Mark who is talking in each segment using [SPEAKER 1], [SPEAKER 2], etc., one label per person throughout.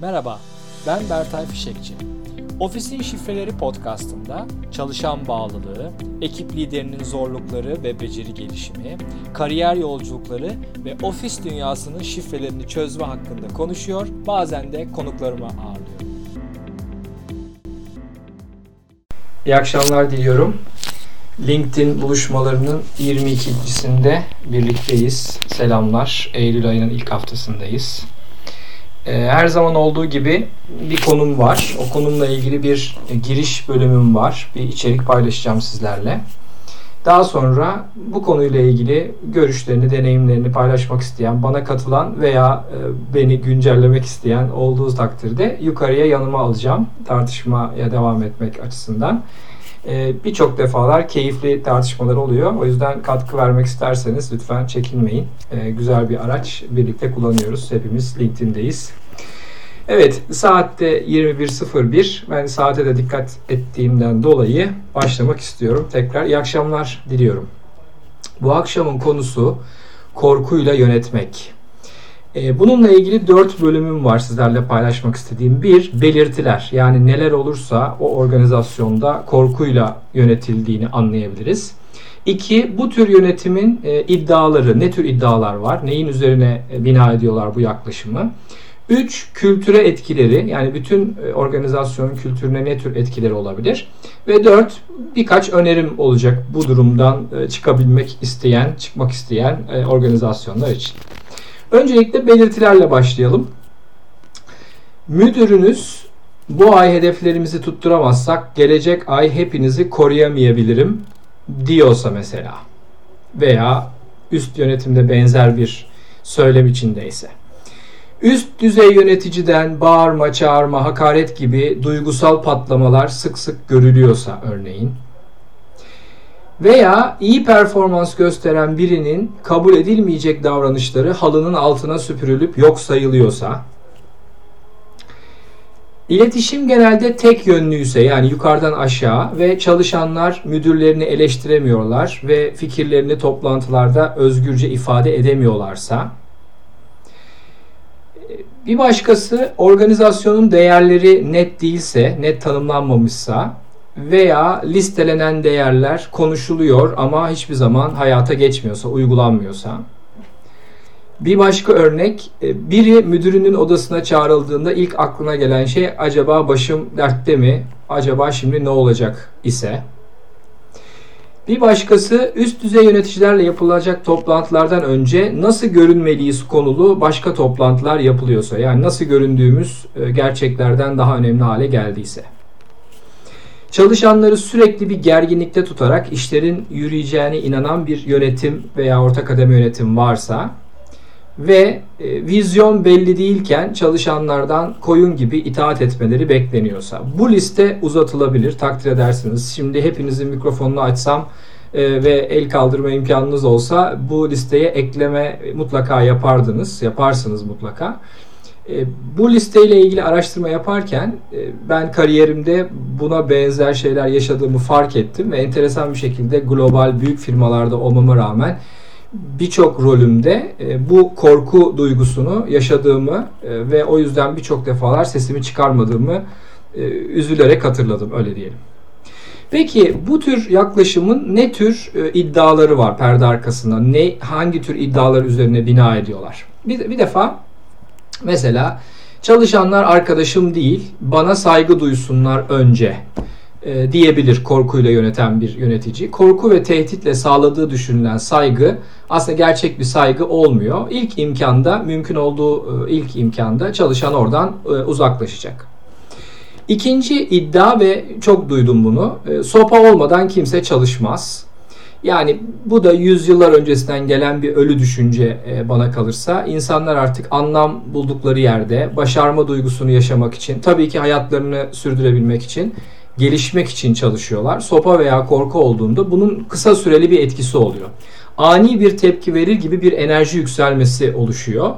[SPEAKER 1] Merhaba, ben Bertay Fişekçi. Ofisin Şifreleri podcastında çalışan bağlılığı, ekip liderinin zorlukları ve beceri gelişimi, kariyer yolculukları ve ofis dünyasının şifrelerini çözme hakkında konuşuyor, bazen de konuklarıma ağırlıyorum. İyi akşamlar diliyorum. LinkedIn buluşmalarının 22.sinde birlikteyiz. Selamlar. Eylül ayının ilk haftasındayız. Ee, her zaman olduğu gibi bir konum var. O konumla ilgili bir giriş bölümüm var. Bir içerik paylaşacağım sizlerle. Daha sonra bu konuyla ilgili görüşlerini, deneyimlerini paylaşmak isteyen, bana katılan veya e, beni güncellemek isteyen olduğu takdirde yukarıya yanıma alacağım tartışmaya devam etmek açısından. E, birçok defalar keyifli tartışmalar oluyor. O yüzden katkı vermek isterseniz lütfen çekinmeyin. E, güzel bir araç birlikte kullanıyoruz. Hepimiz LinkedIn'deyiz. Evet saatte 21.01 ben saate de dikkat ettiğimden dolayı başlamak istiyorum. Tekrar iyi akşamlar diliyorum. Bu akşamın konusu korkuyla yönetmek. Ee, bununla ilgili dört bölümüm var sizlerle paylaşmak istediğim. Bir, belirtiler. Yani neler olursa o organizasyonda korkuyla yönetildiğini anlayabiliriz. İki, bu tür yönetimin e, iddiaları, ne tür iddialar var, neyin üzerine e, bina ediyorlar bu yaklaşımı. Üç, kültüre etkileri yani bütün e, organizasyonun kültürüne ne tür etkileri olabilir. Ve dört, birkaç önerim olacak bu durumdan çıkabilmek isteyen, çıkmak isteyen organizasyonlar için. Öncelikle belirtilerle başlayalım. Müdürünüz bu ay hedeflerimizi tutturamazsak gelecek ay hepinizi koruyamayabilirim diyorsa mesela veya üst yönetimde benzer bir söylem içindeyse. Üst düzey yöneticiden bağırma, çağırma, hakaret gibi duygusal patlamalar sık sık görülüyorsa örneğin veya iyi performans gösteren birinin kabul edilmeyecek davranışları halının altına süpürülüp yok sayılıyorsa, İletişim genelde tek yönlüyse yani yukarıdan aşağı ve çalışanlar müdürlerini eleştiremiyorlar ve fikirlerini toplantılarda özgürce ifade edemiyorlarsa, bir başkası organizasyonun değerleri net değilse, net tanımlanmamışsa veya listelenen değerler konuşuluyor ama hiçbir zaman hayata geçmiyorsa, uygulanmıyorsa. Bir başka örnek, e, biri müdürünün odasına çağrıldığında ilk aklına gelen şey acaba başım dertte mi, acaba şimdi ne olacak ise. Bir başkası üst düzey yöneticilerle yapılacak toplantılardan önce nasıl görünmeliyiz konulu başka toplantılar yapılıyorsa yani nasıl göründüğümüz e, gerçeklerden daha önemli hale geldiyse. Çalışanları sürekli bir gerginlikte tutarak işlerin yürüyeceğine inanan bir yönetim veya orta kademe yönetim varsa ve e, vizyon belli değilken çalışanlardan koyun gibi itaat etmeleri bekleniyorsa bu liste uzatılabilir takdir edersiniz. Şimdi hepinizin mikrofonunu açsam e, ve el kaldırma imkanınız olsa bu listeye ekleme mutlaka yapardınız, yaparsınız mutlaka. E, bu listeyle ilgili araştırma yaparken e, ben kariyerimde buna benzer şeyler yaşadığımı fark ettim ve enteresan bir şekilde global büyük firmalarda olmama rağmen birçok rolümde e, bu korku duygusunu yaşadığımı ve o yüzden birçok defalar sesimi çıkarmadığımı üzülerek hatırladım öyle diyelim. Peki bu tür yaklaşımın ne tür iddiaları var perde arkasında? Ne hangi tür iddialar üzerine bina ediyorlar? Bir, bir defa Mesela çalışanlar arkadaşım değil, bana saygı duysunlar önce e, diyebilir korkuyla yöneten bir yönetici. Korku ve tehditle sağladığı düşünülen saygı aslında gerçek bir saygı olmuyor. İlk imkanda, mümkün olduğu e, ilk imkanda çalışan oradan e, uzaklaşacak. İkinci iddia ve çok duydum bunu. E, sopa olmadan kimse çalışmaz. Yani bu da yüzyıllar öncesinden gelen bir ölü düşünce e, bana kalırsa. İnsanlar artık anlam buldukları yerde başarma duygusunu yaşamak için, tabii ki hayatlarını sürdürebilmek için, gelişmek için çalışıyorlar. Sopa veya korku olduğunda bunun kısa süreli bir etkisi oluyor. Ani bir tepki verir gibi bir enerji yükselmesi oluşuyor.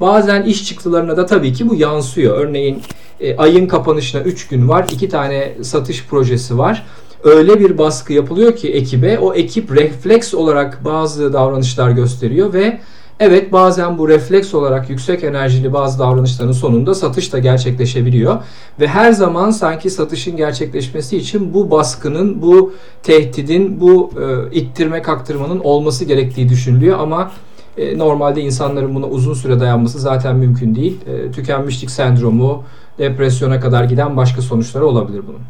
[SPEAKER 1] Bazen iş çıktılarına da tabii ki bu yansıyor. Örneğin e, ayın kapanışına 3 gün var, 2 tane satış projesi var öyle bir baskı yapılıyor ki ekibe o ekip refleks olarak bazı davranışlar gösteriyor ve Evet bazen bu refleks olarak yüksek enerjili bazı davranışların sonunda satış da gerçekleşebiliyor. Ve her zaman sanki satışın gerçekleşmesi için bu baskının, bu tehdidin, bu e, ittirme kaktırmanın olması gerektiği düşünülüyor. Ama e, normalde insanların buna uzun süre dayanması zaten mümkün değil. E, tükenmişlik sendromu, depresyona kadar giden başka sonuçları olabilir bunun.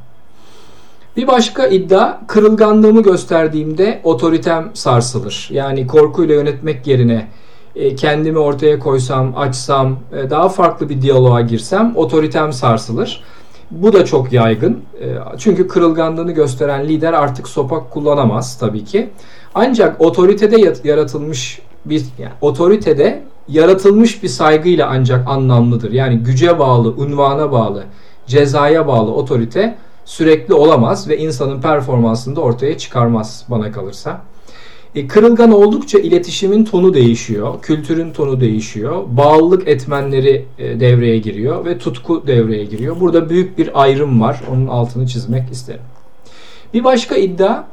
[SPEAKER 1] Bir başka iddia kırılganlığımı gösterdiğimde otoritem sarsılır. Yani korkuyla yönetmek yerine e, kendimi ortaya koysam, açsam, e, daha farklı bir diyaloğa girsem otoritem sarsılır. Bu da çok yaygın. E, çünkü kırılganlığını gösteren lider artık sopak kullanamaz tabii ki. Ancak otoritede yaratılmış bir yani otoritede yaratılmış bir saygıyla ancak anlamlıdır. Yani güce bağlı, unvana bağlı, cezaya bağlı otorite sürekli olamaz ve insanın performansını da ortaya çıkarmaz bana kalırsa. E, kırılgan oldukça iletişimin tonu değişiyor, kültürün tonu değişiyor, bağlılık etmenleri e, devreye giriyor ve tutku devreye giriyor. Burada büyük bir ayrım var, onun altını çizmek isterim. Bir başka iddia,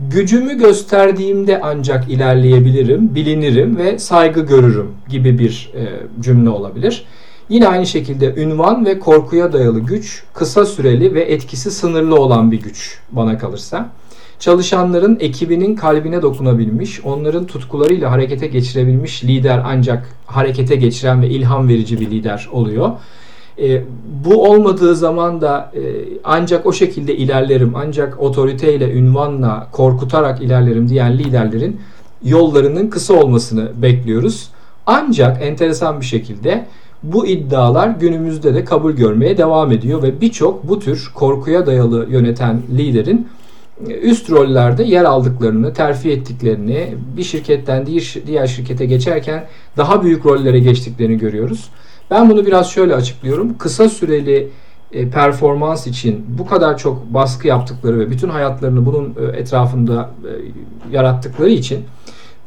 [SPEAKER 1] gücümü gösterdiğimde ancak ilerleyebilirim, bilinirim ve saygı görürüm gibi bir e, cümle olabilir. Yine aynı şekilde ünvan ve korkuya dayalı güç kısa süreli ve etkisi sınırlı olan bir güç bana kalırsa. Çalışanların ekibinin kalbine dokunabilmiş, onların tutkularıyla harekete geçirebilmiş lider ancak harekete geçiren ve ilham verici bir lider oluyor. E, bu olmadığı zaman da e, ancak o şekilde ilerlerim, ancak otoriteyle, ünvanla, korkutarak ilerlerim diyen liderlerin yollarının kısa olmasını bekliyoruz. Ancak enteresan bir şekilde bu iddialar günümüzde de kabul görmeye devam ediyor ve birçok bu tür korkuya dayalı yöneten liderin üst rollerde yer aldıklarını, terfi ettiklerini, bir şirketten diğer şirkete geçerken daha büyük rollere geçtiklerini görüyoruz. Ben bunu biraz şöyle açıklıyorum. Kısa süreli e, performans için bu kadar çok baskı yaptıkları ve bütün hayatlarını bunun e, etrafında e, yarattıkları için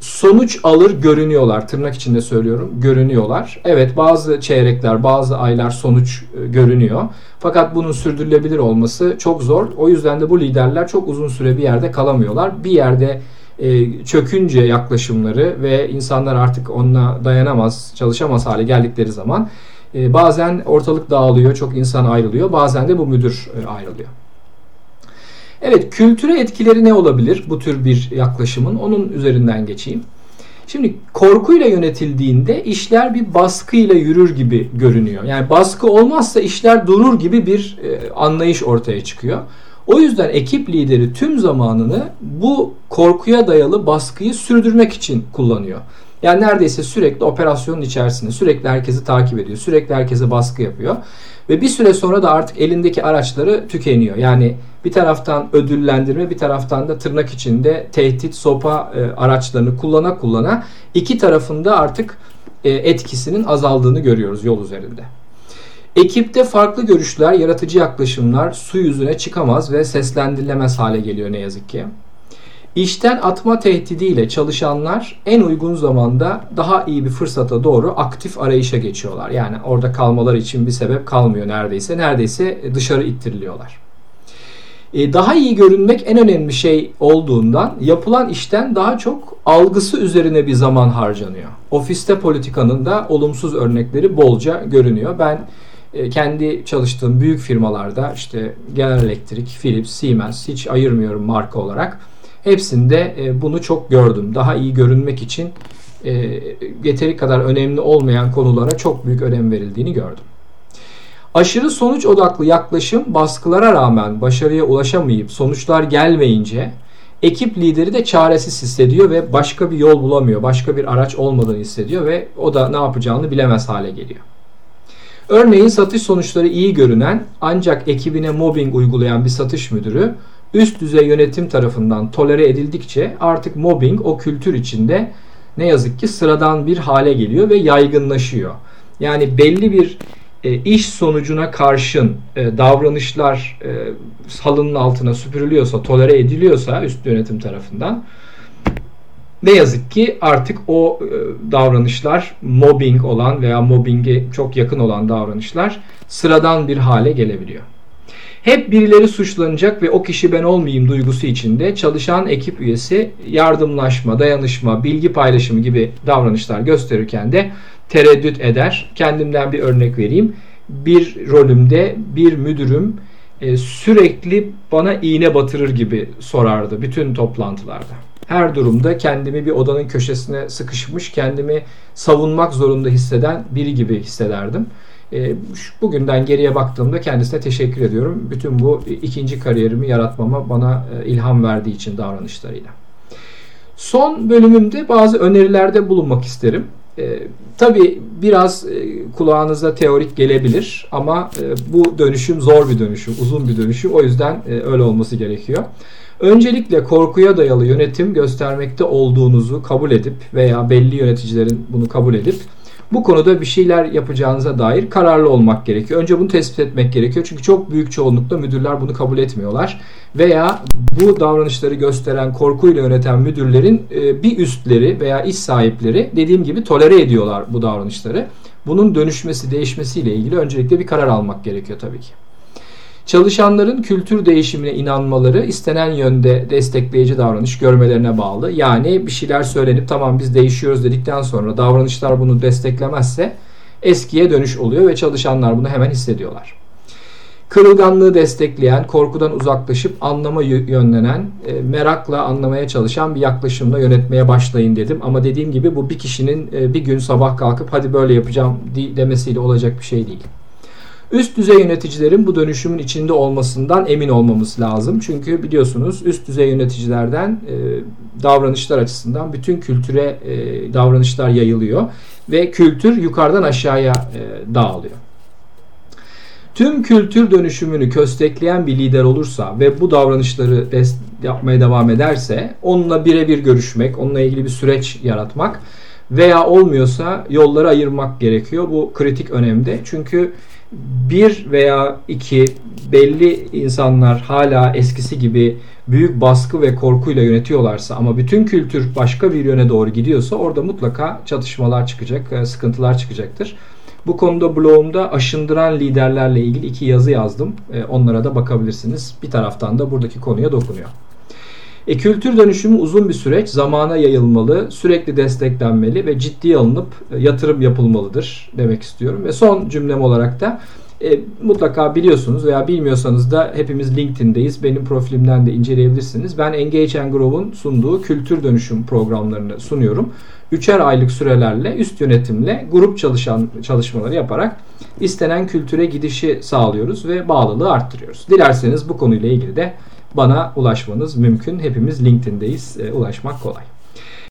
[SPEAKER 1] sonuç alır görünüyorlar. Tırnak içinde söylüyorum. Görünüyorlar. Evet bazı çeyrekler, bazı aylar sonuç e, görünüyor. Fakat bunun sürdürülebilir olması çok zor. O yüzden de bu liderler çok uzun süre bir yerde kalamıyorlar. Bir yerde e, çökünce yaklaşımları ve insanlar artık onunla dayanamaz, çalışamaz hale geldikleri zaman e, bazen ortalık dağılıyor, çok insan ayrılıyor. Bazen de bu müdür ayrılıyor. Evet kültüre etkileri ne olabilir bu tür bir yaklaşımın? Onun üzerinden geçeyim. Şimdi korkuyla yönetildiğinde işler bir baskıyla yürür gibi görünüyor. Yani baskı olmazsa işler durur gibi bir e, anlayış ortaya çıkıyor. O yüzden ekip lideri tüm zamanını bu korkuya dayalı baskıyı sürdürmek için kullanıyor. Yani neredeyse sürekli operasyonun içerisinde, sürekli herkesi takip ediyor, sürekli herkese baskı yapıyor. Ve bir süre sonra da artık elindeki araçları tükeniyor. Yani bir taraftan ödüllendirme bir taraftan da tırnak içinde tehdit sopa e, araçlarını kullana kullana iki tarafında artık e, etkisinin azaldığını görüyoruz yol üzerinde. Ekipte farklı görüşler, yaratıcı yaklaşımlar su yüzüne çıkamaz ve seslendirilemez hale geliyor ne yazık ki. İşten atma tehdidiyle çalışanlar en uygun zamanda daha iyi bir fırsata doğru aktif arayışa geçiyorlar. Yani orada kalmaları için bir sebep kalmıyor neredeyse. Neredeyse dışarı ittiriliyorlar. E, daha iyi görünmek en önemli şey olduğundan yapılan işten daha çok algısı üzerine bir zaman harcanıyor. Ofiste politikanın da olumsuz örnekleri bolca görünüyor. Ben e, kendi çalıştığım büyük firmalarda işte General Electric, Philips, Siemens hiç ayırmıyorum marka olarak Hepsinde e, bunu çok gördüm. Daha iyi görünmek için e, yeteri kadar önemli olmayan konulara çok büyük önem verildiğini gördüm. Aşırı sonuç odaklı yaklaşım baskılara rağmen başarıya ulaşamayıp sonuçlar gelmeyince ekip lideri de çaresiz hissediyor ve başka bir yol bulamıyor. Başka bir araç olmadığını hissediyor ve o da ne yapacağını bilemez hale geliyor. Örneğin satış sonuçları iyi görünen ancak ekibine mobbing uygulayan bir satış müdürü üst düzey yönetim tarafından tolere edildikçe artık mobbing o kültür içinde ne yazık ki sıradan bir hale geliyor ve yaygınlaşıyor. Yani belli bir e, iş sonucuna karşın e, davranışlar e, halının altına süpürülüyorsa, tolere ediliyorsa üst yönetim tarafından ne yazık ki artık o e, davranışlar mobbing olan veya mobbinge çok yakın olan davranışlar sıradan bir hale gelebiliyor. Hep birileri suçlanacak ve o kişi ben olmayayım duygusu içinde çalışan ekip üyesi yardımlaşma, dayanışma, bilgi paylaşımı gibi davranışlar gösterirken de tereddüt eder. Kendimden bir örnek vereyim. Bir rolümde bir müdürüm e, sürekli bana iğne batırır gibi sorardı bütün toplantılarda. Her durumda kendimi bir odanın köşesine sıkışmış, kendimi savunmak zorunda hisseden biri gibi hissederdim. E, bugünden geriye baktığımda kendisine teşekkür ediyorum. Bütün bu ikinci kariyerimi yaratmama bana e, ilham verdiği için davranışlarıyla. Son bölümümde bazı önerilerde bulunmak isterim. E, tabii biraz e, kulağınıza teorik gelebilir ama e, bu dönüşüm zor bir dönüşüm, uzun bir dönüşüm. O yüzden e, öyle olması gerekiyor. Öncelikle korkuya dayalı yönetim göstermekte olduğunuzu kabul edip veya belli yöneticilerin bunu kabul edip bu konuda bir şeyler yapacağınıza dair kararlı olmak gerekiyor. Önce bunu tespit etmek gerekiyor. Çünkü çok büyük çoğunlukla müdürler bunu kabul etmiyorlar. Veya bu davranışları gösteren, korkuyla yöneten müdürlerin e, bir üstleri veya iş sahipleri dediğim gibi tolere ediyorlar bu davranışları. Bunun dönüşmesi, değişmesiyle ilgili öncelikle bir karar almak gerekiyor tabii ki. Çalışanların kültür değişimine inanmaları istenen yönde destekleyici davranış görmelerine bağlı. Yani bir şeyler söylenip tamam biz değişiyoruz dedikten sonra davranışlar bunu desteklemezse eskiye dönüş oluyor ve çalışanlar bunu hemen hissediyorlar. Kırılganlığı destekleyen, korkudan uzaklaşıp anlama yönlenen, e, merakla anlamaya çalışan bir yaklaşımla yönetmeye başlayın dedim. Ama dediğim gibi bu bir kişinin e, bir gün sabah kalkıp hadi böyle yapacağım demesiyle olacak bir şey değil. Üst düzey yöneticilerin bu dönüşümün içinde olmasından emin olmamız lazım. Çünkü biliyorsunuz üst düzey yöneticilerden e, davranışlar açısından bütün kültüre e, davranışlar yayılıyor ve kültür yukarıdan aşağıya e, dağılıyor. Tüm kültür dönüşümünü köstekleyen bir lider olursa ve bu davranışları yapmaya devam ederse onunla birebir görüşmek, onunla ilgili bir süreç yaratmak veya olmuyorsa yolları ayırmak gerekiyor. Bu kritik önemde. Çünkü bir veya iki belli insanlar hala eskisi gibi büyük baskı ve korkuyla yönetiyorlarsa ama bütün kültür başka bir yöne doğru gidiyorsa orada mutlaka çatışmalar çıkacak, e, sıkıntılar çıkacaktır. Bu konuda blogumda aşındıran liderlerle ilgili iki yazı yazdım. E, onlara da bakabilirsiniz. Bir taraftan da buradaki konuya dokunuyor. E, kültür dönüşümü uzun bir süreç, zamana yayılmalı, sürekli desteklenmeli ve ciddiye alınıp e, yatırım yapılmalıdır demek istiyorum. Ve son cümlem olarak da e, mutlaka biliyorsunuz veya bilmiyorsanız da hepimiz LinkedIn'deyiz. Benim profilimden de inceleyebilirsiniz. Ben Engage and Grow'un sunduğu kültür dönüşüm programlarını sunuyorum. Üçer aylık sürelerle üst yönetimle grup çalışan çalışmaları yaparak istenen kültüre gidişi sağlıyoruz ve bağlılığı arttırıyoruz. Dilerseniz bu konuyla ilgili de bana ulaşmanız mümkün. Hepimiz LinkedIn'deyiz. E, ulaşmak kolay.